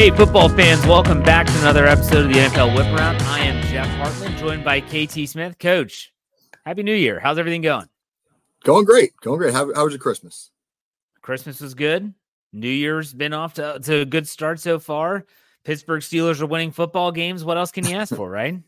Hey, football fans, welcome back to another episode of the NFL Whip Around. I am Jeff Hartman, joined by KT Smith. Coach, Happy New Year. How's everything going? Going great. Going great. How, how was your Christmas? Christmas was good. New Year's been off to, to a good start so far. Pittsburgh Steelers are winning football games. What else can you ask for, right?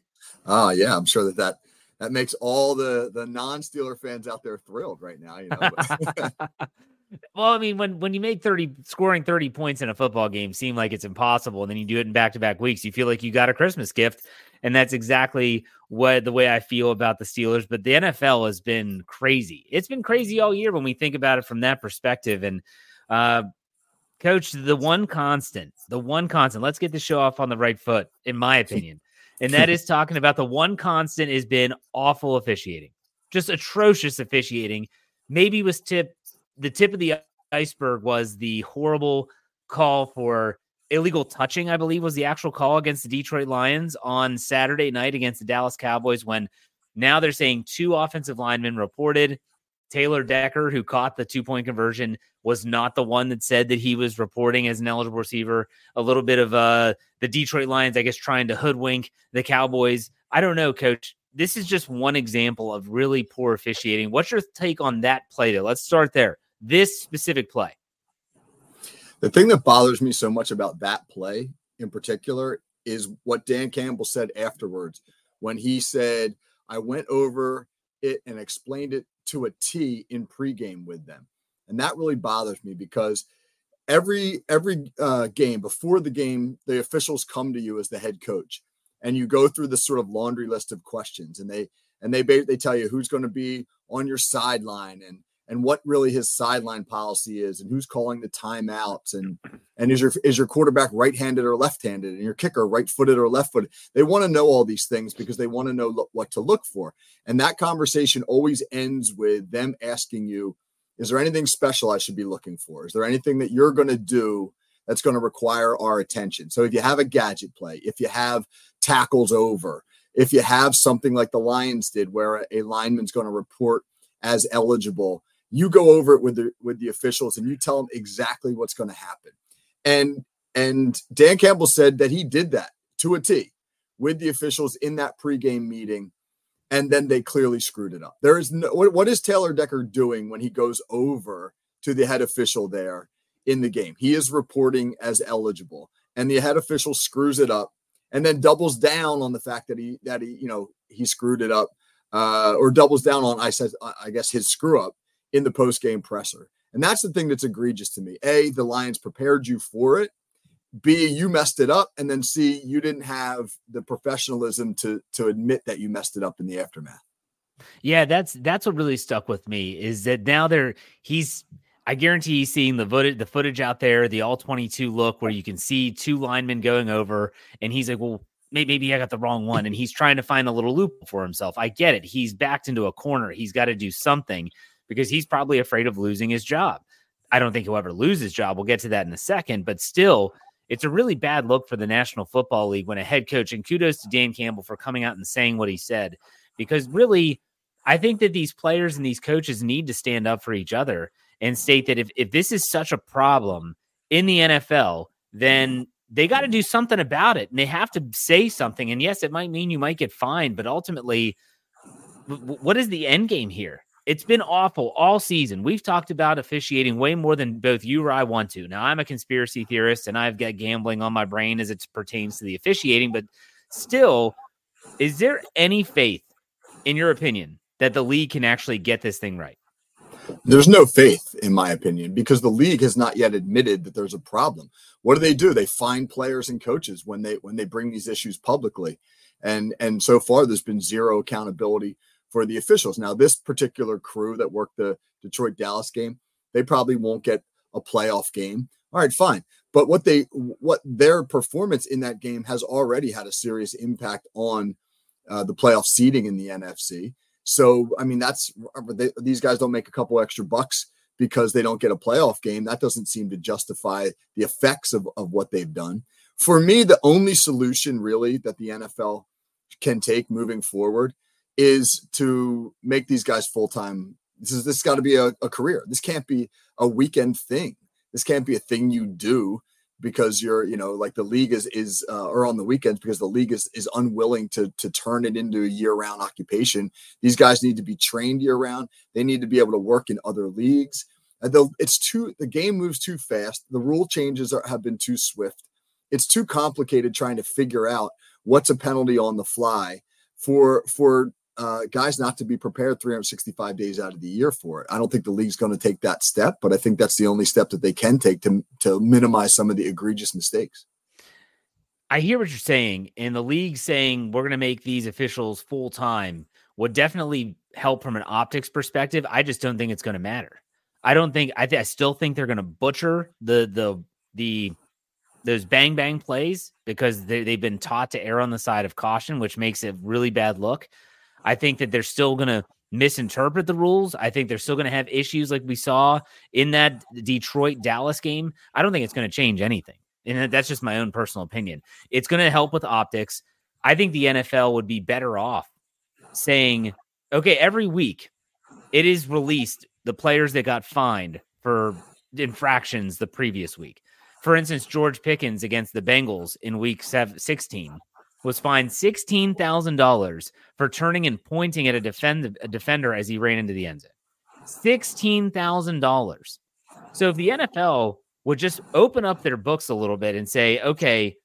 Ah, uh, yeah. I'm sure that that that makes all the the non-Steeler fans out there thrilled right now. You know. Well, I mean, when when you make 30 scoring 30 points in a football game seem like it's impossible, and then you do it in back-to-back weeks, you feel like you got a Christmas gift. And that's exactly what the way I feel about the Steelers. But the NFL has been crazy. It's been crazy all year when we think about it from that perspective. And uh coach, the one constant, the one constant, let's get the show off on the right foot, in my opinion. and that is talking about the one constant has been awful officiating, just atrocious officiating. Maybe was tip the tip of the iceberg was the horrible call for illegal touching, I believe was the actual call against the Detroit Lions on Saturday night against the Dallas Cowboys when now they're saying two offensive linemen reported. Taylor Decker, who caught the two point conversion, was not the one that said that he was reporting as an eligible receiver. A little bit of uh, the Detroit Lions, I guess, trying to hoodwink the Cowboys. I don't know, coach. This is just one example of really poor officiating. What's your take on that play, though? Let's start there this specific play? The thing that bothers me so much about that play in particular is what Dan Campbell said afterwards when he said, I went over it and explained it to a T in pregame with them. And that really bothers me because every every uh, game before the game, the officials come to you as the head coach, and you go through this sort of laundry list of questions, and they and they they tell you who's going to be on your sideline and and what really his sideline policy is and who's calling the timeouts and and is your is your quarterback right-handed or left-handed and your kicker right-footed or left-footed? They want to know all these things because they want to know lo- what to look for. And that conversation always ends with them asking you is there anything special i should be looking for? Is there anything that you're going to do that's going to require our attention? So if you have a gadget play if you have tackles over if you have something like the lions did where a lineman's going to report as eligible you go over it with the with the officials and you tell them exactly what's going to happen. And and Dan Campbell said that he did that to a T with the officials in that pregame meeting, and then they clearly screwed it up. There is no what, what is Taylor Decker doing when he goes over to the head official there in the game? He is reporting as eligible, and the head official screws it up and then doubles down on the fact that he that he you know he screwed it up uh, or doubles down on I said I guess his screw up in the post game presser. And that's the thing that's egregious to me. A, the Lions prepared you for it. B, you messed it up. And then C, you didn't have the professionalism to to admit that you messed it up in the aftermath. Yeah, that's that's what really stuck with me is that now they're he's I guarantee he's seeing the footage, the footage out there, the all 22 look where you can see two linemen going over, and he's like, Well, maybe I got the wrong one. And he's trying to find a little loop for himself. I get it. He's backed into a corner. He's got to do something because he's probably afraid of losing his job. I don't think he'll ever lose his job. We'll get to that in a second, but still, it's a really bad look for the National Football League when a head coach, and kudos to Dan Campbell for coming out and saying what he said, because really, I think that these players and these coaches need to stand up for each other and state that if, if this is such a problem in the NFL, then they got to do something about it and they have to say something. And yes, it might mean you might get fined, but ultimately, what is the end game here? It's been awful all season. We've talked about officiating way more than both you or I want to. Now, I'm a conspiracy theorist and I've got gambling on my brain as it pertains to the officiating, but still, is there any faith, in your opinion, that the league can actually get this thing right? There's no faith, in my opinion, because the league has not yet admitted that there's a problem. What do they do? They find players and coaches when they when they bring these issues publicly, and and so far there's been zero accountability for the officials. Now, this particular crew that worked the Detroit Dallas game, they probably won't get a playoff game. All right, fine. But what they what their performance in that game has already had a serious impact on uh, the playoff seeding in the NFC. So, I mean, that's they, these guys don't make a couple extra bucks because they don't get a playoff game. That doesn't seem to justify the effects of, of what they've done. For me, the only solution really that the NFL can take moving forward is to make these guys full time. This is this got to be a, a career. This can't be a weekend thing. This can't be a thing you do because you're you know like the league is is uh, or on the weekends because the league is is unwilling to to turn it into a year round occupation these guys need to be trained year round they need to be able to work in other leagues and it's too the game moves too fast the rule changes are, have been too swift it's too complicated trying to figure out what's a penalty on the fly for for uh, guys not to be prepared 365 days out of the year for it. I don't think the league's going to take that step, but I think that's the only step that they can take to to minimize some of the egregious mistakes. I hear what you're saying, and the league saying we're going to make these officials full time would definitely help from an optics perspective. I just don't think it's going to matter. I don't think I, th- I still think they're going to butcher the the the those bang bang plays because they, they've been taught to err on the side of caution, which makes it really bad look. I think that they're still going to misinterpret the rules. I think they're still going to have issues like we saw in that Detroit Dallas game. I don't think it's going to change anything. And that's just my own personal opinion. It's going to help with optics. I think the NFL would be better off saying, okay, every week it is released the players that got fined for infractions the previous week. For instance, George Pickens against the Bengals in week 16 was fined $16,000 for turning and pointing at a, defend, a defender as he ran into the end zone. $16,000. So if the NFL would just open up their books a little bit and say, okay,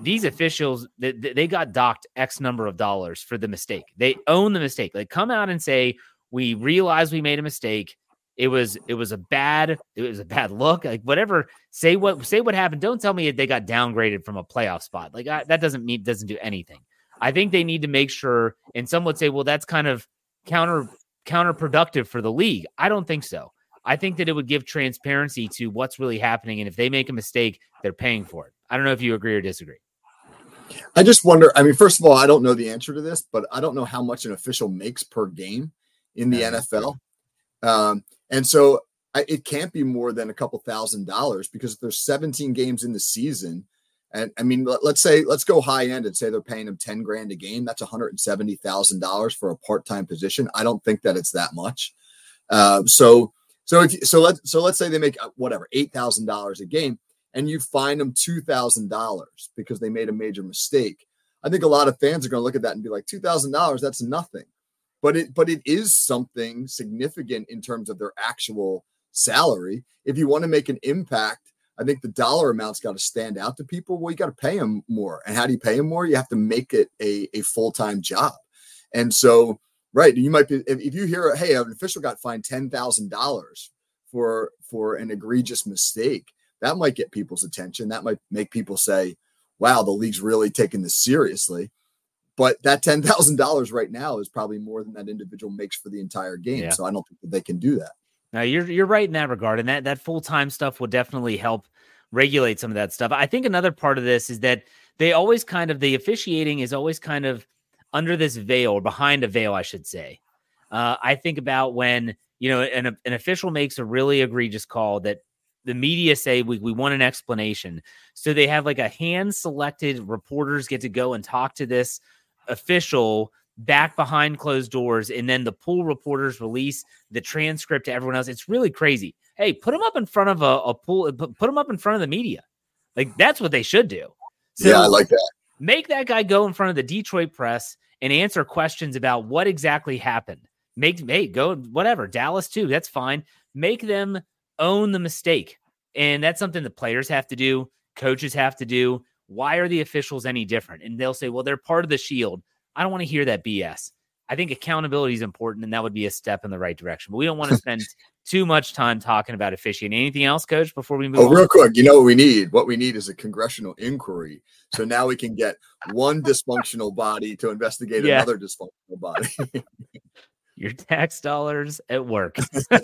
these officials they, they got docked X number of dollars for the mistake. They own the mistake. Like come out and say, we realize we made a mistake. It was it was a bad it was a bad look. Like whatever. Say what say what happened. Don't tell me they got downgraded from a playoff spot. Like I, that doesn't mean doesn't do anything. I think they need to make sure. And some would say, well, that's kind of counter counterproductive for the league. I don't think so. I think that it would give transparency to what's really happening, and if they make a mistake, they're paying for it. I don't know if you agree or disagree. I just wonder. I mean, first of all, I don't know the answer to this, but I don't know how much an official makes per game in the NFL. Um, and so I, it can't be more than a couple thousand dollars because there's 17 games in the season, and I mean, let, us say let's go high end and say they're paying him 10 grand a game. That's $170,000 for a part time position. I don't think that it's that much. Uh, so so if so let's so let's say they make uh, whatever eight thousand dollars a game, and you fine them two thousand dollars because they made a major mistake. I think a lot of fans are going to look at that and be like, two thousand dollars, that's nothing but it but it is something significant in terms of their actual salary. If you want to make an impact, I think the dollar amount's got to stand out to people. Well, you got to pay them more. And how do you pay them more? You have to make it a, a full time job. And so, right, you might be if, if you hear, hey, an official got fined ten thousand dollars for for an egregious mistake, that might get people's attention. That might make people say, "Wow, the league's really taking this seriously." But that ten thousand dollars right now is probably more than that individual makes for the entire game. Yeah. So I don't think that they can do that. Now you're you're right in that regard, and that that full time stuff will definitely help regulate some of that stuff. I think another part of this is that they always kind of the officiating is always kind of under this veil or behind a veil, I should say. Uh, I think about when you know an an official makes a really egregious call that the media say we, we want an explanation. So they have like a hand selected reporters get to go and talk to this official back behind closed doors and then the pool reporters release the transcript to everyone else. It's really crazy. Hey put them up in front of a, a pool uh, put them up in front of the media. Like that's what they should do. So yeah i like that. make that guy go in front of the detroit press and answer questions about what exactly happened. Make hey go whatever dallas too that's fine. Make them own the mistake. And that's something the players have to do coaches have to do why are the officials any different? And they'll say, well, they're part of the shield. I don't want to hear that BS. I think accountability is important, and that would be a step in the right direction. But we don't want to spend too much time talking about officiating. Anything else, Coach? Before we move, oh, on? real quick, you know what we need? What we need is a congressional inquiry. So now we can get one dysfunctional body to investigate yeah. another dysfunctional body. Your tax dollars at work.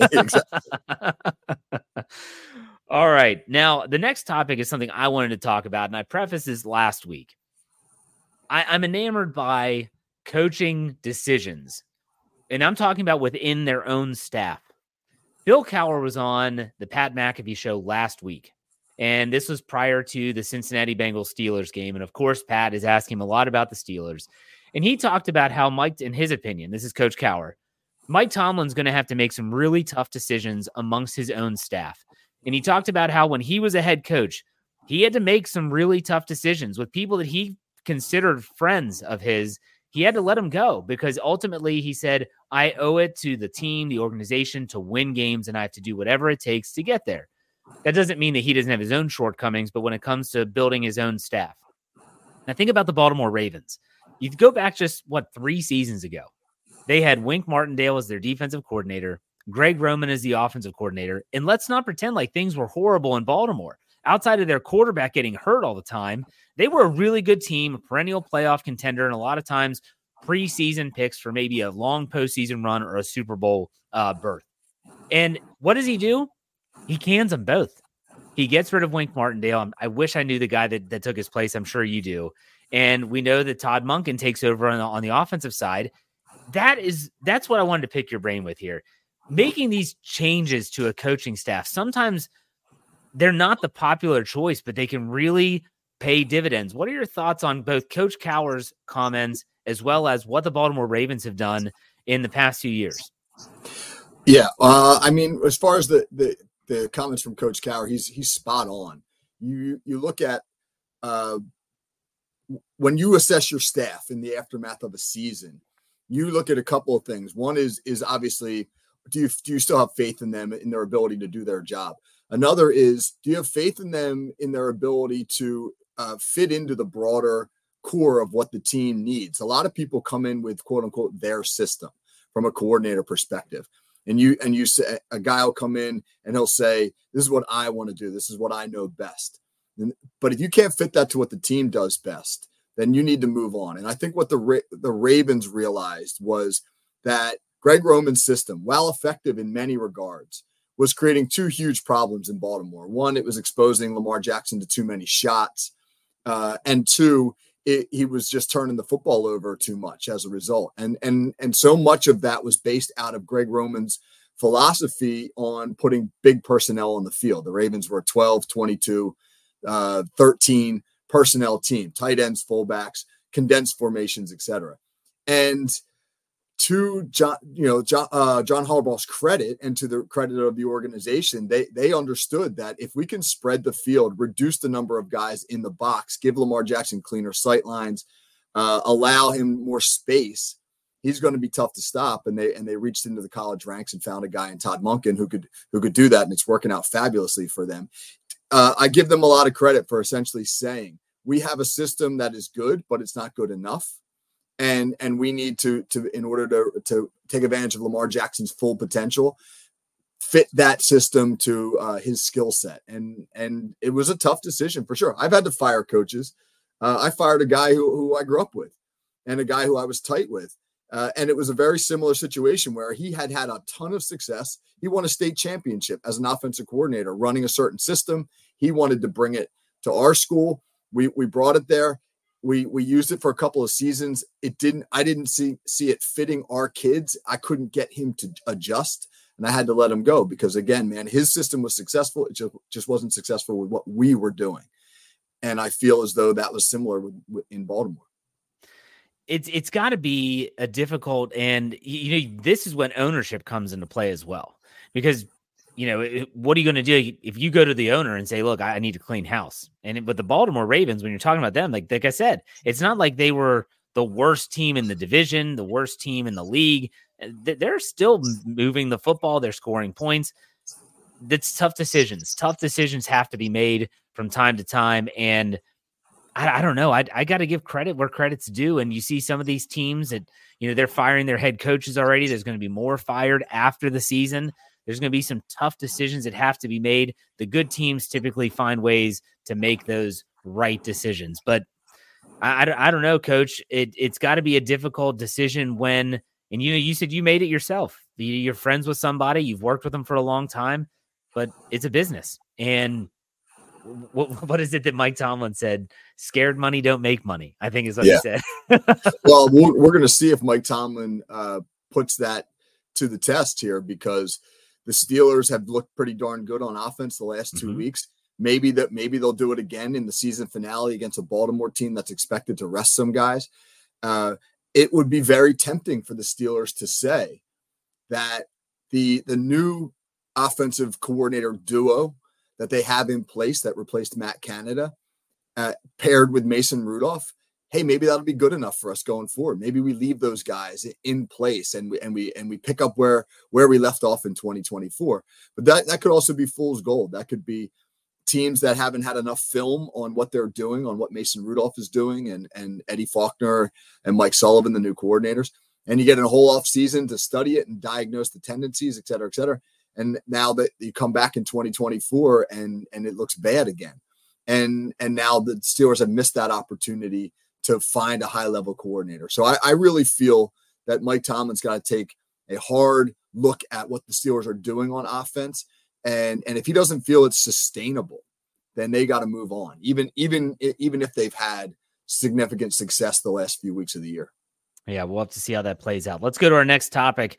All right. Now, the next topic is something I wanted to talk about, and I prefaced this last week. I, I'm enamored by coaching decisions, and I'm talking about within their own staff. Bill Cowher was on the Pat McAfee show last week, and this was prior to the Cincinnati Bengals Steelers game. And of course, Pat is asking him a lot about the Steelers. And he talked about how Mike, in his opinion, this is Coach Cowher, Mike Tomlin's going to have to make some really tough decisions amongst his own staff. And he talked about how when he was a head coach, he had to make some really tough decisions with people that he considered friends of his. He had to let them go because ultimately he said, I owe it to the team, the organization to win games, and I have to do whatever it takes to get there. That doesn't mean that he doesn't have his own shortcomings, but when it comes to building his own staff, now think about the Baltimore Ravens. You go back just what three seasons ago, they had Wink Martindale as their defensive coordinator, Greg Roman is the offensive coordinator, and let's not pretend like things were horrible in Baltimore. Outside of their quarterback getting hurt all the time, they were a really good team, a perennial playoff contender, and a lot of times preseason picks for maybe a long postseason run or a Super Bowl uh, berth. And what does he do? He cans them both. He gets rid of Wink Martindale. I wish I knew the guy that, that took his place. I'm sure you do. And we know that Todd Monken takes over on the, on the offensive side. That is that's what I wanted to pick your brain with here. Making these changes to a coaching staff, sometimes they're not the popular choice, but they can really pay dividends. What are your thoughts on both Coach Cowher's comments as well as what the Baltimore Ravens have done in the past few years? Yeah, uh, I mean, as far as the, the the comments from Coach Cowher, he's he's spot on. You you look at uh, when you assess your staff in the aftermath of a season, you look at a couple of things. One is is obviously do you do you still have faith in them in their ability to do their job? Another is do you have faith in them in their ability to uh, fit into the broader core of what the team needs? A lot of people come in with quote unquote their system from a coordinator perspective and you and you say a guy will come in and he'll say this is what i want to do this is what i know best and, but if you can't fit that to what the team does best then you need to move on and i think what the the ravens realized was that greg roman's system while effective in many regards was creating two huge problems in baltimore one it was exposing lamar jackson to too many shots uh, and two it, he was just turning the football over too much as a result. And and and so much of that was based out of Greg Roman's philosophy on putting big personnel on the field. The Ravens were 12, 22, uh, 13 personnel team, tight ends, fullbacks, condensed formations, etc. And to John, you know, John, uh, John Harbaugh's credit and to the credit of the organization, they they understood that if we can spread the field, reduce the number of guys in the box, give Lamar Jackson cleaner sight lines, uh, allow him more space, he's going to be tough to stop. And they and they reached into the college ranks and found a guy in Todd Monken who could who could do that, and it's working out fabulously for them. Uh, I give them a lot of credit for essentially saying we have a system that is good, but it's not good enough and and we need to to in order to to take advantage of Lamar Jackson's full potential fit that system to uh, his skill set. And and it was a tough decision for sure. I've had to fire coaches. Uh, i fired a guy who, who i grew up with and a guy who i was tight with. Uh, and it was a very similar situation where he had had a ton of success. He won a state championship as an offensive coordinator running a certain system. He wanted to bring it to our school. We we brought it there we we used it for a couple of seasons. It didn't i didn't see see it fitting our kids. I couldn't get him to adjust and i had to let him go because again man his system was successful. It just, just wasn't successful with what we were doing. And i feel as though that was similar with, with, in baltimore. It's it's got to be a difficult and you know this is when ownership comes into play as well. Because you know, what are you going to do if you go to the owner and say, "Look, I need to clean house"? And but the Baltimore Ravens, when you're talking about them, like like I said, it's not like they were the worst team in the division, the worst team in the league. Uh, they're still moving the football. They're scoring points. That's tough decisions. Tough decisions have to be made from time to time, and I, I don't know. I, I got to give credit where credit's due. And you see some of these teams that you know they're firing their head coaches already. There's going to be more fired after the season There's going to be some tough decisions that have to be made. The good teams typically find ways to make those right decisions. But I, I, I don't know, coach. It, it's got to be a difficult decision when, and you know, you said you made it yourself. You're friends with somebody, you've worked with them for a long time, but it's a business. And what, what is it that Mike Tomlin said? Scared money don't make money. I think is what yeah. he said. well, we're, we're going to see if Mike Tomlin uh, puts that to the test here because the Steelers have looked pretty darn good on offense the last 2 mm-hmm. weeks. Maybe that maybe they'll do it again in the season finale against a Baltimore team that's expected to rest some guys. Uh, it would be very tempting for the Steelers to say that the the new offensive coordinator duo that they have in place that replaced Matt Canada, uh, paired with Mason Rudolph, hey, maybe that'll be good enough for us going forward. Maybe we leave those guys in place and we and we and we pick up where where we left off in 2024. But that that could also be fool's gold. That could be teams that haven't had enough film on what they're doing, on what Mason Rudolph is doing, and and Eddie Faulkner and Mike Sullivan, the new coordinators. And you get a whole off season to study it and diagnose the tendencies, et cetera, et cetera. And now that you come back in 2024 and and it looks bad again. And and now the Steelers have missed that opportunity to find a high level coordinator. So I, I really feel that Mike Tomlin's got to take a hard look at what the Steelers are doing on offense. And, and if he doesn't feel it's sustainable, then they got to move on, even, even, even if they've had significant success the last few weeks of the year. Yeah, we'll have to see how that plays out. Let's go to our next topic.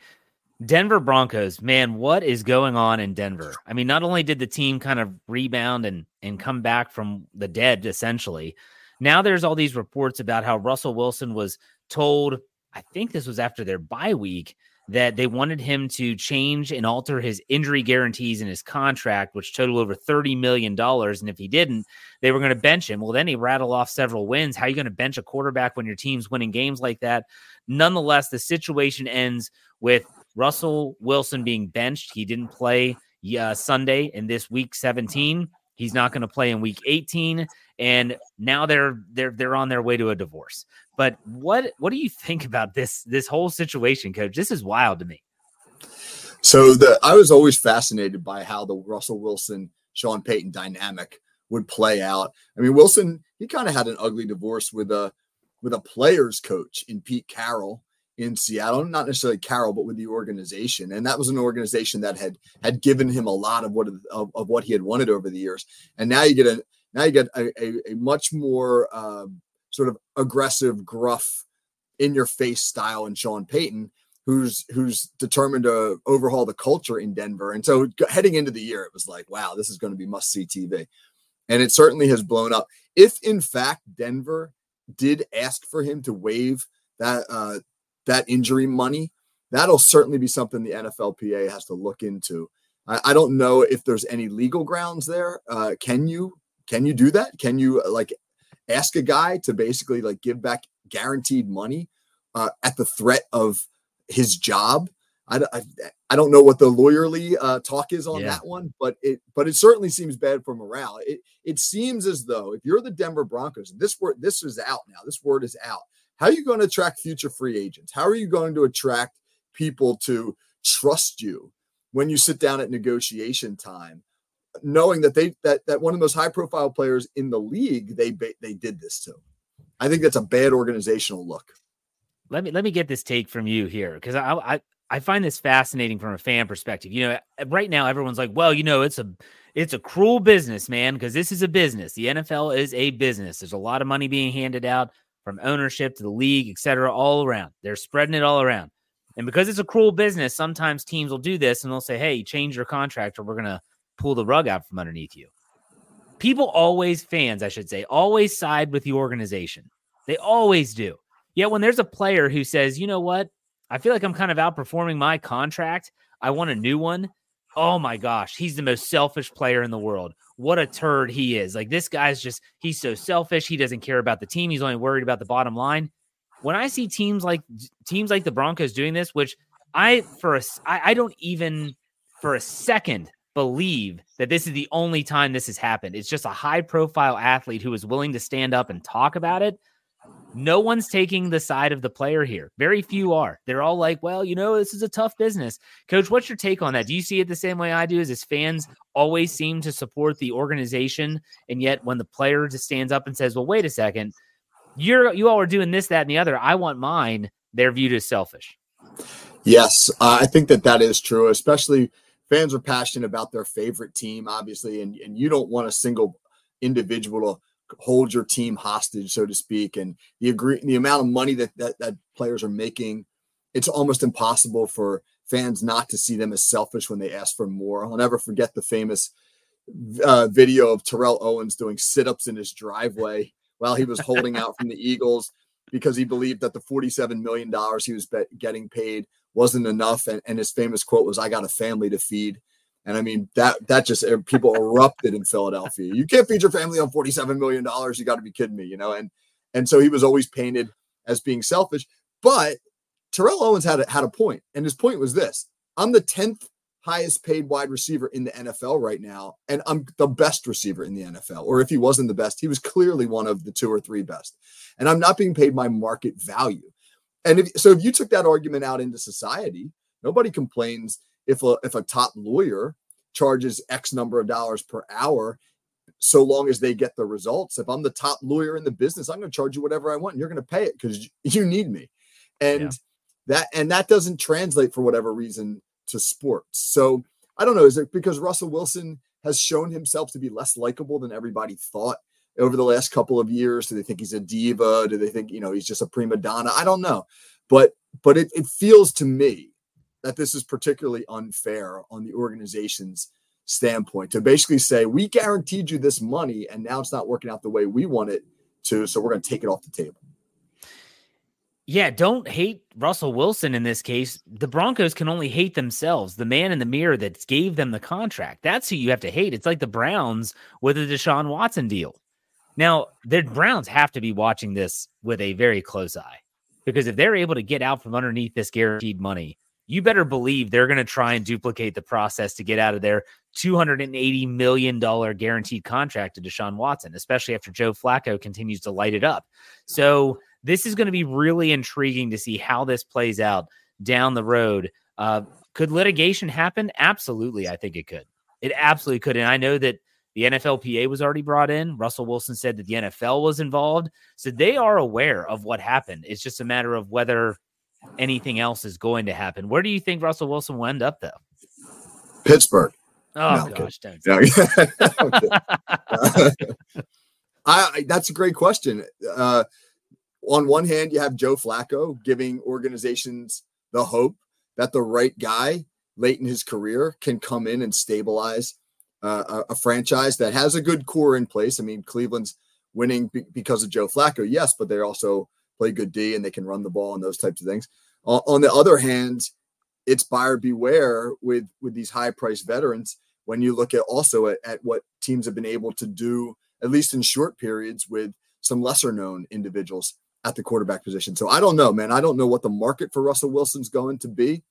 Denver Broncos, man, what is going on in Denver? I mean, not only did the team kind of rebound and and come back from the dead essentially, now there's all these reports about how Russell Wilson was told, I think this was after their bye week, that they wanted him to change and alter his injury guarantees in his contract, which total over $30 million. And if he didn't, they were going to bench him. Well, then he rattled off several wins. How are you going to bench a quarterback when your team's winning games like that? Nonetheless, the situation ends with Russell Wilson being benched. He didn't play uh, Sunday in this week 17. He's not going to play in week 18 and now they're they're they're on their way to a divorce. But what what do you think about this this whole situation, coach? This is wild to me. So the I was always fascinated by how the Russell Wilson Sean Payton dynamic would play out. I mean, Wilson he kind of had an ugly divorce with a with a players coach in Pete Carroll in Seattle, not necessarily Carroll, but with the organization. And that was an organization that had had given him a lot of what of, of what he had wanted over the years. And now you get a now you get a, a, a much more um, sort of aggressive, gruff, in your face style in Sean Payton, who's who's determined to overhaul the culture in Denver. And so heading into the year, it was like, wow, this is going to be must see TV. And it certainly has blown up. If in fact Denver did ask for him to waive that uh, that injury money, that'll certainly be something the NFLPA has to look into. I, I don't know if there's any legal grounds there. Uh, can you can you do that? Can you uh, like ask a guy to basically like give back guaranteed money uh, at the threat of his job? I, I, I don't know what the lawyerly uh, talk is on yeah. that one, but it but it certainly seems bad for morale. It it seems as though if you're the Denver Broncos, this word this is out now. This word is out. How are you going to attract future free agents? How are you going to attract people to trust you when you sit down at negotiation time knowing that they that that one of the most high profile players in the league they they did this to. I think that's a bad organizational look. Let me let me get this take from you here because I, I I find this fascinating from a fan perspective. You know, right now everyone's like, well, you know, it's a it's a cruel business, man, because this is a business. The NFL is a business. There's a lot of money being handed out from ownership to the league, et cetera, all around. They're spreading it all around. And because it's a cruel business, sometimes teams will do this and they'll say, hey, change your contract or we're gonna pull the rug out from underneath you. People always, fans, I should say, always side with the organization. They always do. Yet when there's a player who says, you know what, I feel like I'm kind of outperforming my contract, I want a new one. Oh my gosh, he's the most selfish player in the world. What a turd he is. Like this guy's just, he's so selfish. He doesn't care about the team. He's only worried about the bottom line. When I see teams like teams like the Broncos doing this, which I for a I, I don't even for a second believe that this is the only time this has happened. It's just a high profile athlete who is willing to stand up and talk about it. No one's taking the side of the player here. Very few are. They're all like, well, you know, this is a tough business. Coach, what's your take on that? Do you see it the same way I do? Is as fans always seem to support the organization, and yet when the player just stands up and says, "Well, wait a second, you're you all are doing this, that, and the other. I want mine," they're viewed as selfish. Yes, uh, I think that that is true. Especially fans are passionate about their favorite team, obviously, and and you don't want a single individual to hold your team hostage, so to speak. And the agree the amount of money that, that that players are making, it's almost impossible for fans not to see them as selfish when they ask for more. I'll never forget the famous uh, video of Terrell Owens doing sit-ups in his driveway while he was holding out from the Eagles because he believed that the $47 million he was getting paid wasn't enough. And, and his famous quote was, I got a family to feed. And I mean that that just er, people erupted in Philadelphia. You can't feed your family on forty-seven million dollars. You got to be kidding me, you know. And and so he was always painted as being selfish. But Terrell Owens had a, had a point, and his point was this: I'm the tenth highest paid wide receiver in the NFL right now, and I'm the best receiver in the NFL. Or if he wasn't the best, he was clearly one of the two or three best. And I'm not being paid my market value. And if, so, if you took that argument out into society, nobody complains if a if a top lawyer charges X number of dollars per hour, so long as they get the results. If I'm the top lawyer in the business, I'm going to charge you whatever I want, and you're going to pay it because you need me. And yeah. that and that doesn't translate for whatever reason to sports. So I don't know. Is it because Russell Wilson has shown himself to be less likable than everybody thought over the last couple of years? Do they think he's a diva? Do they think you know he's just a prima donna? I don't know, but but it, it feels to me that this is particularly unfair on the organization's standpoint to basically say we guaranteed you this money and now it's not working out the way we want it to so we're going to take it off the table. Yeah don't hate russell wilson in this case. The broncos can only hate themselves the man in the mirror that gave them the contract. That's who you have to hate. It's like the browns with the deshaun watson deal. Now the browns have to be watching this with a very close eye because if they're able to get out from underneath this guaranteed money you better believe they're going to try and duplicate the process to get out of their $280 million guaranteed contract to Deshaun Watson, especially after Joe Flacco continues to light it up. So, this is going to be really intriguing to see how this plays out down the road. Uh, could litigation happen? Absolutely. I think it could. It absolutely could. And I know that the NFLPA was already brought in. Russell Wilson said that the NFL was involved. So they are aware of what happened. It's just a matter of whether anything else is going to happen. Where do you think Russell Wilson will end up, though? Pittsburgh. Oh no, gosh, don't. No, I, that's a great question. Uh, on one hand, you have Joe Flacco giving organizations the hope that the right guy late in his career can come in and stabilize uh, a, a, franchise that has a good core in place. I mean, Cleveland's winning be- because of Joe Flacco, yes, but they're also play good D and they can run the ball and those types of things. on the other hand, it's buyer beware with with these high priced veterans when you look at also at, at what teams have been able to do at least in short periods with some lesser known individuals at the quarterback position. So I don't know, man. I don't know what the market for Russell Wilson's going to be.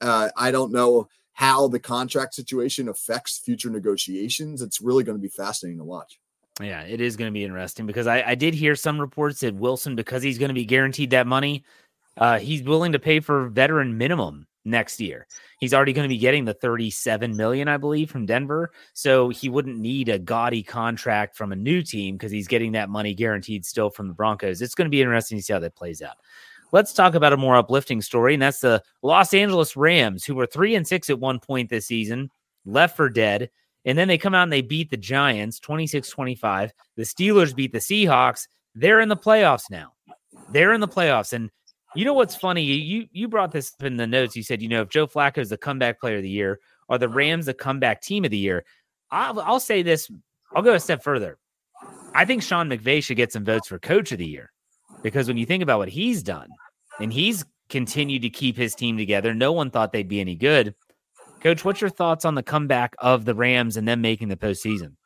Uh, I don't know how the contract situation affects future negotiations. It's really going to be fascinating to watch. Yeah, it is going to be interesting because I, I did hear some reports that Wilson, because he's going to be guaranteed that money, uh, he's willing to pay for veteran minimum next year. He's already going to be getting the 37 million, I believe, from Denver. So he wouldn't need a gaudy contract from a new team because he's getting that money guaranteed still from the Broncos. It's going to be interesting to see how that plays out. Let's talk about a more uplifting story, and that's the Los Angeles Rams, who were three and six at one point this season, left for dead. And then they come out and they beat the Giants 26 25. The Steelers beat the Seahawks. They're in the playoffs now. They're in the playoffs. And you know what's funny? You you brought this up in the notes. You said, you know, if Joe Flacco is the comeback player of the year, are the Rams the comeback team of the year? I'll, I'll say this. I'll go a step further. I think Sean McVay should get some votes for coach of the year because when you think about what he's done and he's continued to keep his team together, no one thought they'd be any good. Coach, what's your thoughts on the comeback of the Rams and them making the postseason?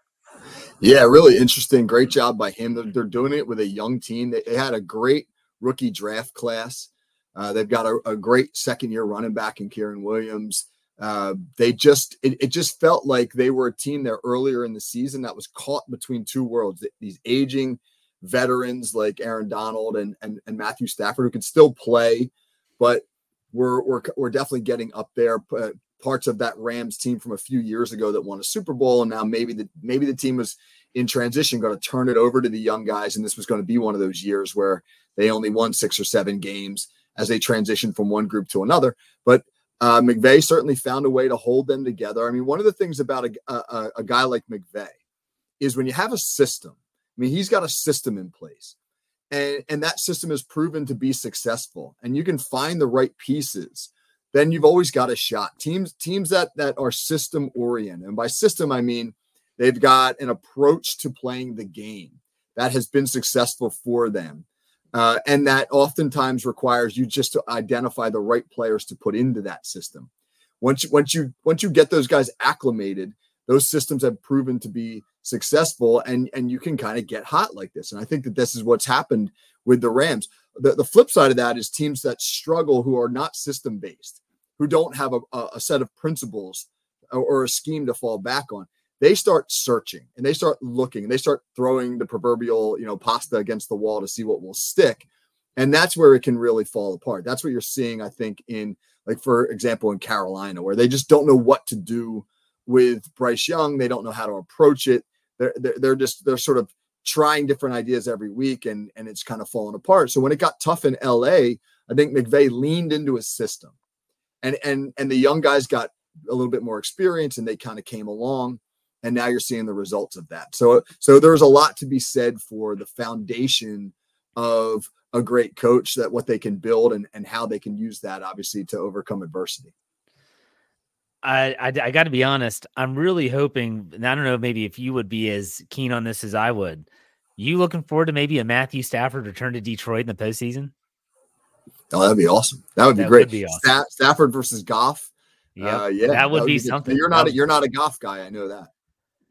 Yeah, really interesting. Great job by him. They're, they're doing it with a young team. They, they had a great rookie draft class. Uh, they've got a, a, great second year running back in Kyren Williams. Uh, they just it, it, just felt like they were a team there earlier in the season that was caught between two worlds. These aging veterans like Aaron Donald and and, and Matthew Stafford who can still play, but we're we're we're definitely getting up there. Parts of that Rams team from a few years ago that won a Super Bowl, and now maybe the maybe the team was in transition, going to turn it over to the young guys, and this was going to be one of those years where they only won six or seven games as they transitioned from one group to another. But uh, McVay certainly found a way to hold them together. I mean, one of the things about a, a, a guy like McVay is when you have a system. I mean, he's got a system in place, and and that system has proven to be successful. And you can find the right pieces then you've always got a shot. Teams teams that that are system oriented, and by system I mean they've got an approach to playing the game that has been successful for them, uh, and that oftentimes requires you just to identify the right players to put into that system. Once you, once you once you get those guys acclimated, those systems have proven to be successful, and and you can kind of get hot like this. And I think that this is what's happened with the Rams. The, the flip side of that is teams that struggle who are not system based who don't have a, a set of principles or, a scheme to fall back on they start searching and they start looking. And they start throwing the proverbial you know pasta against the wall to see what will stick. And that's where it can really fall apart. That's what you're seeing i think in like for example in carolina where they just don't know what to do with bryce young. They don't know how to approach it. They're, they're, they're just they're sort of trying different ideas every week and and it's kind of falling apart. So when it got tough in la i think McVay leaned into his system and and and the young guys got a little bit more experience and they kind of came along and now you're seeing the results of that so so there's a lot to be said for the foundation of a great coach that what they can build and, and how they can use that obviously to overcome adversity I, I, I got to be honest. I'm really hoping, and I don't know, maybe if you would be as keen on this as I would. You looking forward to maybe a Matthew Stafford return to Detroit in the postseason? Oh, that'd be awesome. That would be that great. Would be awesome. Stafford versus Goff. Yep. Uh, yeah, that would, that would be, be something. You're not a, you're not a Goff guy. I know that.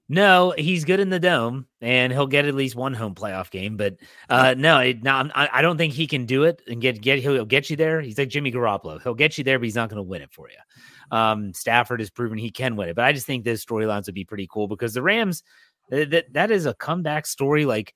No, he's good in the dome, and he'll get at least one home playoff game. But uh, no, it, no, I, I don't think he can do it and get get. He'll get you there. He's like Jimmy Garoppolo. He'll get you there, but he's not going to win it for you. Um, Stafford has proven he can win it, but I just think those storylines would be pretty cool because the Rams, that that is a comeback story. Like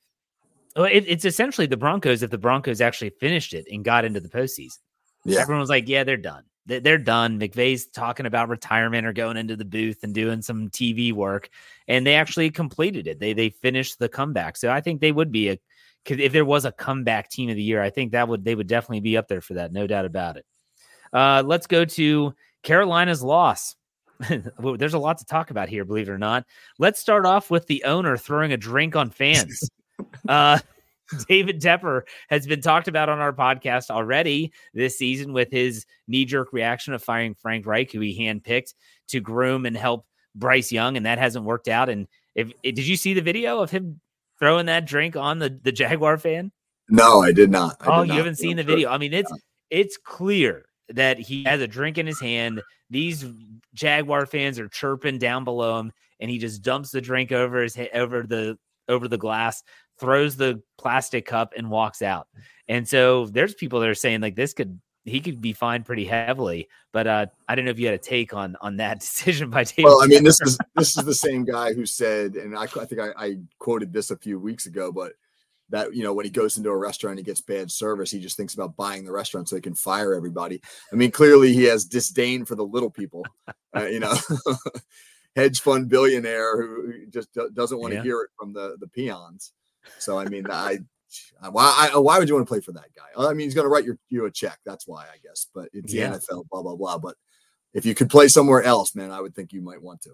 well, it, it's essentially the Broncos if the Broncos actually finished it and got into the postseason. Yeah. Everyone was like, yeah, they're done. They're done. McVay's talking about retirement or going into the booth and doing some TV work, and they actually completed it. They they finished the comeback. So I think they would be a because if there was a comeback team of the year, I think that would they would definitely be up there for that, no doubt about it. Uh, let's go to Carolina's loss. There's a lot to talk about here, believe it or not. Let's start off with the owner throwing a drink on fans. Uh, David Tepper has been talked about on our podcast already this season with his knee jerk reaction of firing Frank Reich, who he handpicked to groom and help Bryce Young, and that hasn't worked out. And if did you see the video of him throwing that drink on the the Jaguar fan? No, I did not. I oh, did you not. haven't seen the video? I mean, it's it's clear that he has a drink in his hand. These Jaguar fans are chirping down below him, and he just dumps the drink over his head over the over the glass throws the plastic cup and walks out. And so there's people that are saying like this could he could be fined pretty heavily. But uh, I don't know if you had a take on on that decision by David. Well, I mean, this is this is the same guy who said, and I, I think I, I, quoted this a few weeks ago, but that you know when he goes into a restaurant, he gets bad service. He just thinks about buying the restaurant so he can fire everybody. I mean, clearly he has disdain for the little people. Uh, you know. hedge fund billionaire who just doesn't want to yeah. hear it from the the peons. So I mean, I why I, why would you want to play for that guy? I mean, he's going to write your, you a check. That's why I guess. But it's yeah. the NFL, blah blah blah. But if you could play somewhere else, man, I would think you might want to.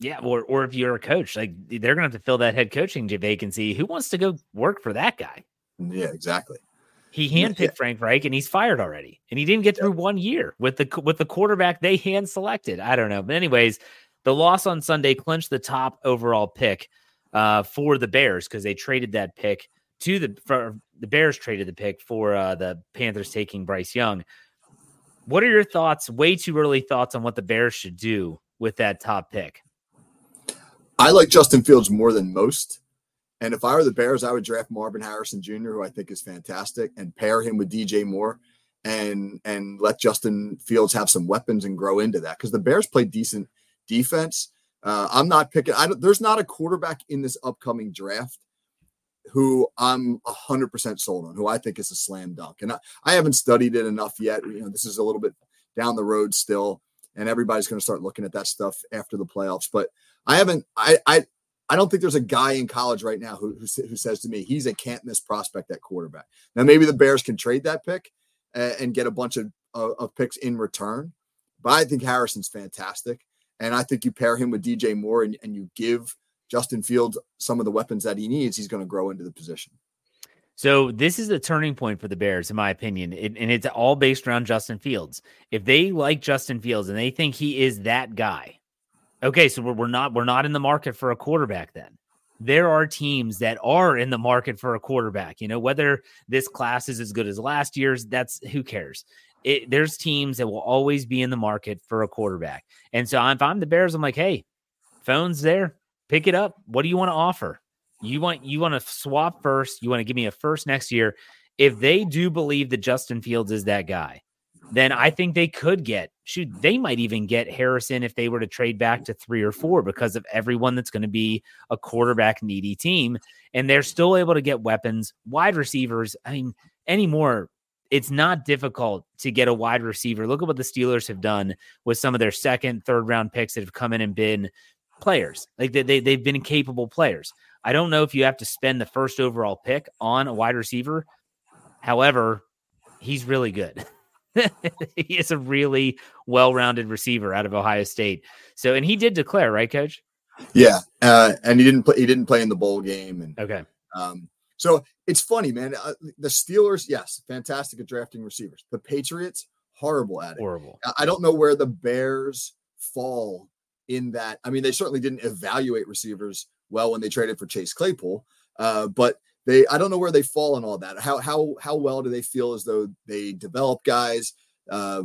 Yeah, or or if you're a coach, like they're going to have to fill that head coaching vacancy. Who wants to go work for that guy? Mm, yeah, exactly. He handpicked yeah. Frank Reich, and he's fired already, and he didn't get through yeah. one year with the with the quarterback they hand selected. I don't know, but anyways, the loss on Sunday clinched the top overall pick uh, for the Bears because they traded that pick to the for, the Bears traded the pick for uh, the Panthers taking Bryce Young. What are your thoughts? Way too early thoughts on what the Bears should do with that top pick. I like Justin Fields more than most. And if I were the Bears, I would draft Marvin Harrison Jr., who I think is fantastic, and pair him with DJ Moore and and let Justin Fields have some weapons and grow into that. Because the Bears play decent defense. Uh, I'm not picking. I don't, there's not a quarterback in this upcoming draft who I'm 100% sold on, who I think is a slam dunk. And I, I haven't studied it enough yet. You know, this is a little bit down the road still, and everybody's going to start looking at that stuff after the playoffs. But I haven't, I, I, I don't think there's a guy in college right now who, who, who says to me he's a can't miss prospect at quarterback. Now maybe the Bears can trade that pick and, and get a bunch of, of, of picks in return, but I think Harrison's fantastic, and I think you pair him with DJ Moore and, and you give Justin Fields some of the weapons that he needs, he's going to grow into the position. So this is a turning point for the Bears, in my opinion, it, and it's all based around Justin Fields. If they like Justin Fields and they think he is that guy, okay, so we're, we're not we're not in the market for a quarterback. Then there are teams that are in the market for a quarterback. You know, whether this class is as good as last year's, that's who cares. It, there's teams that will always be in the market for a quarterback, and so if I'm the Bears, I'm like, hey, phone's there, pick it up. What do you want to offer? You want you want to swap first. You want to give me a first next year. If they do believe that Justin Fields is that guy, then I think they could get shoot. They might even get Harrison if they were to trade back to three or four because of everyone that's going to be a quarterback needy team, and they're still able to get weapons, wide receivers. I mean, anymore. It's not difficult to get a wide receiver. Look at what the Steelers have done with some of their second, third round picks that have come in and been players. Like they, they they've been capable players. I don't know if you have to spend the first overall pick on a wide receiver. However, he's really good. he is a really well-rounded receiver out of Ohio State. So, and he did declare, right, Coach? Yeah, uh, and he didn't play. He didn't play in the bowl game. And okay, um, so it's funny, man. Uh, the Steelers, yes, fantastic at drafting receivers. The Patriots, horrible at it. Horrible. I don't know where the Bears fall in that. I mean, they certainly didn't evaluate receivers well when they traded for Chase Claypool, uh, but they I don't know where they fall in all that. How how how well do they feel as though they develop guys? Uh,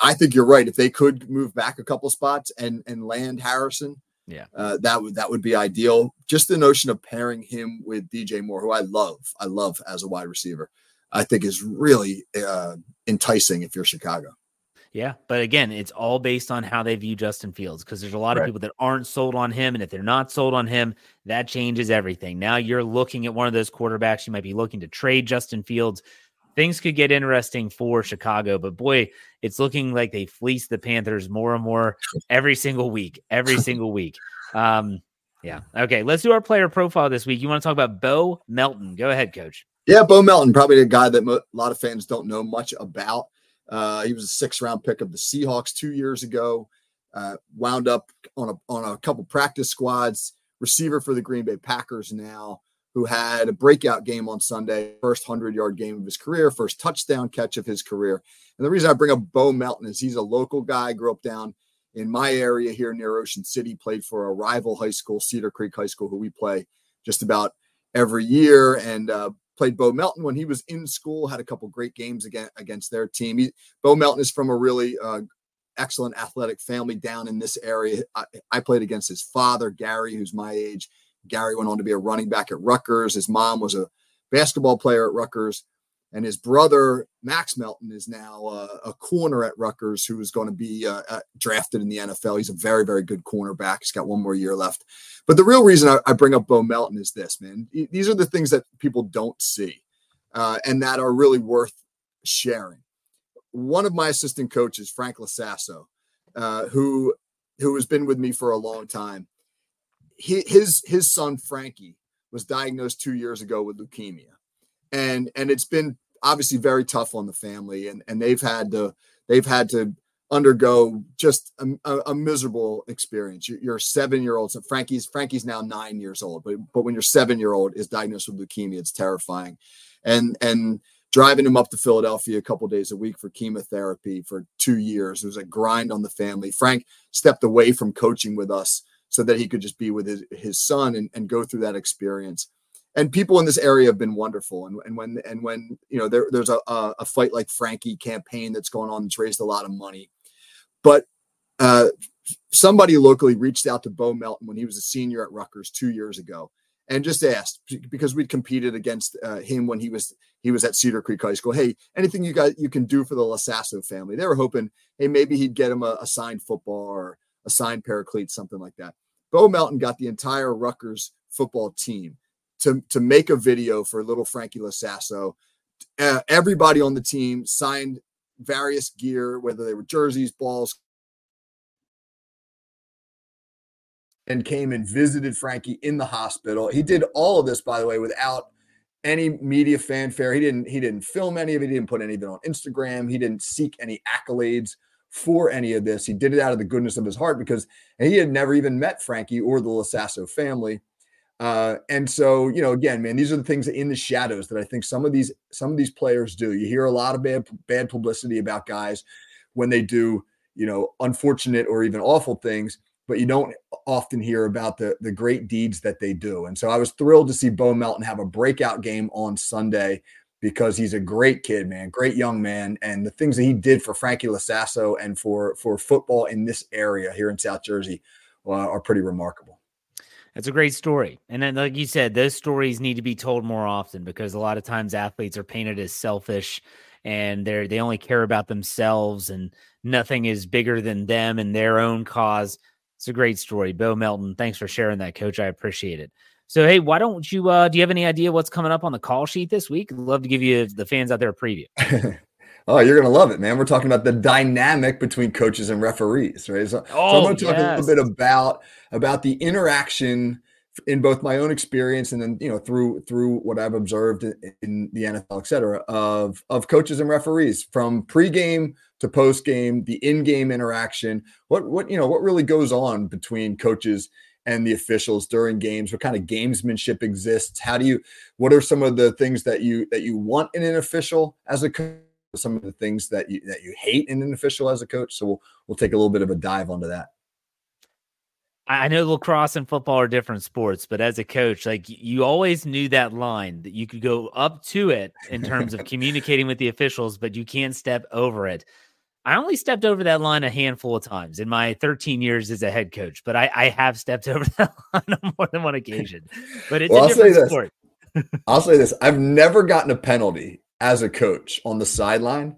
I think you're right. If they could move back a couple spots and and land Harrison, yeah, uh, that would that would be ideal. Just the notion of pairing him with DJ Moore, who I love, I love as a wide receiver, I think is really uh, enticing if you're Chicago. Yeah, but again, it's all based on how they view Justin Fields because there's a lot of people that aren't sold on him, and if they're not sold on him, that changes everything. Now you're looking at one of those quarterbacks. You might be looking to trade Justin Fields. Things could get interesting for Chicago, but boy, it's looking like they fleece the Panthers more and more every single week, every single week. Um, yeah. Okay, let's do our player profile this week. You want to talk about Bo Melton? Go ahead, Coach. Yeah, Bo Melton, probably a guy that mo- a lot of fans don't know much about. Uh, he was a six round pick of the Seahawks two years ago. Uh, wound up on a on a couple practice squads. Receiver for the Green Bay Packers now, who had a breakout game on Sunday, first hundred yard game of his career, first touchdown catch of his career. And the reason I bring up Bo Melton is he's a local guy, grew up down in my area here near Ocean City, played for a rival high school, Cedar Creek High School, who we play just about every year. And uh, played Bo Melton when he was in school, had a couple great games against, against their team. He, Bo Melton is from a really uh, excellent athletic family down in this area. I, I, played against his father, Gary, who's my age. Gary went on to be a running back at Rutgers. His mom was a basketball player at Rutgers. And his brother, Max Melton, is now uh, a corner at Rutgers who is going to be uh, uh, drafted in the NFL. He's a very, very good cornerback. He's got one more year left. But the real reason I, I bring up Bo Melton is this, man. These are the things that people don't see uh, and that are really worth sharing. One of my assistant coaches, Frank Lasasso, uh, who who has been with me for a long time, his his son Frankie was diagnosed two years ago with leukemia, and and it's been obviously very tough on the family, and and they've had to they've had to undergo just a, a, miserable experience. Your, your seven year old, so Frankie's Frankie's now nine years old, but but when your seven year old is diagnosed with leukemia, it's terrifying, and and driving him up to Philadelphia a couple days a week for chemotherapy for two years. It was a grind on the family. Frank stepped away from coaching with us so that he could just be with his, his son and, and go through that experience and people in this area have been wonderful. And, and when and when you know there, there's a, a fight like Frankie campaign that's going on that's raised a lot of money, but uh, somebody locally reached out to Bo Melton when he was a senior at Rutgers two years ago and just asked because we'd competed against uh, him when he was he was at Cedar Creek High School. Hey, anything you guys you can do for the Lasasso family? They were hoping, hey, maybe he'd get him a, a signed football or a signed cleats, something like that. Bo Melton got the entire Rutgers football team to to make a video for little Frankie Lasasso. Uh, everybody on the team signed various gear, whether they were jerseys, balls, and came and visited Frankie in the hospital. He did all of this, by the way, without any media fanfare. He didn't he didn't film any of it. He didn't put any of it on Instagram. He didn't seek any accolades for any of this. He did it out of the goodness of his heart because he had never even met Frankie or the Lasasso family. Uh, and so, you know, again, man, these are the things in the shadows that I think some of these some of these players do. You hear a lot of bad bad publicity about guys when they do, you know, unfortunate or even awful things but you don't often hear about the the great deeds that they do. And so I was thrilled to see Bo Melton have a breakout game on Sunday because he's a great kid, man, great young man, and the things that he did for Frankie Lasasso and for for football in this area here in South Jersey uh, are pretty remarkable. That's a great story. And then, like you said, those stories need to be told more often because a lot of times athletes are painted as selfish and they're they only care about themselves and nothing is bigger than them and their own cause. It's a great story. Bo Melton, thanks for sharing that, coach. I appreciate it. So, hey, why don't you, uh, do you have any idea what's coming up on the call sheet this week? I'd love to give you the fans out there a preview. oh, you're going to love it, man. We're talking about the dynamic between coaches and referees, right? So, oh, so I'm going to talk yes. a little bit about, about the interaction in both my own experience and then you know through through what I've observed in, the NFL, et cetera, of of coaches and referees from pregame to postgame, the in-game interaction. What what you know what really goes on between coaches and the officials during games? What kind of gamesmanship exists? How do you? What are some of the things that you that you want in an official as a coach? Some of the things that you that you hate in an official as a coach. So we'll we'll take a little bit of a dive onto that. I know lacrosse and football are different sports, but as a coach, like you always knew that line that you could go up to it in terms of communicating with the officials, but you can't step over it. I only stepped over that line a handful of times in my 13 years as a head coach, but I, I have stepped over that line on more than one occasion. But it's well, a different sport. I'll say this: I've never gotten a penalty as a coach on the sideline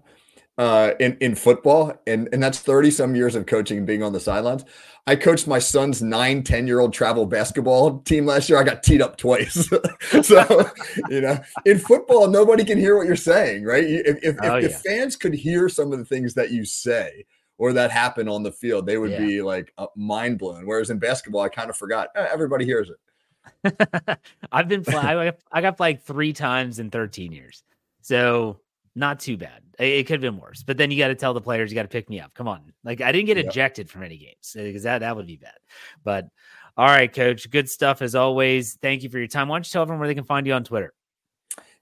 uh, in in football, and and that's 30 some years of coaching and being on the sidelines. I coached my son's nine, 10 year old travel basketball team last year. I got teed up twice. so, you know, in football, nobody can hear what you're saying, right? If, if, oh, if, yeah. fans could hear some of the things that you say or that happen on the field, they would yeah. be like uh, mind blown. Whereas in basketball, I kind of forgot eh, everybody hears it. I've been, I got like three times in 13 years. So not too bad. It could have been worse. But then you got to tell the players you got to pick me up. Come on. Like I didn't get ejected from any games eh, because that, that would be bad. But all right, coach. Good stuff as always. Thank you for your time. Why don't you tell everyone where they can find you on Twitter?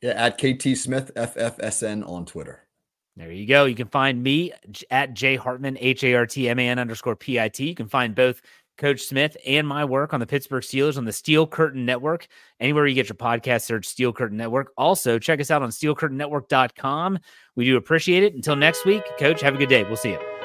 Yeah, at KT Smith FFSN on Twitter. There you go. You can find me at J Hartman, H A R T M A N underscore P I T. You can find both Coach Smith and my work on the Pittsburgh Steelers on the Steel Curtain Network. Anywhere you get your podcast, search Steel Curtain Network. Also, check us out on steelcurtainnetwork.com. We do appreciate it. Until next week, Coach, have a good day. We'll see you.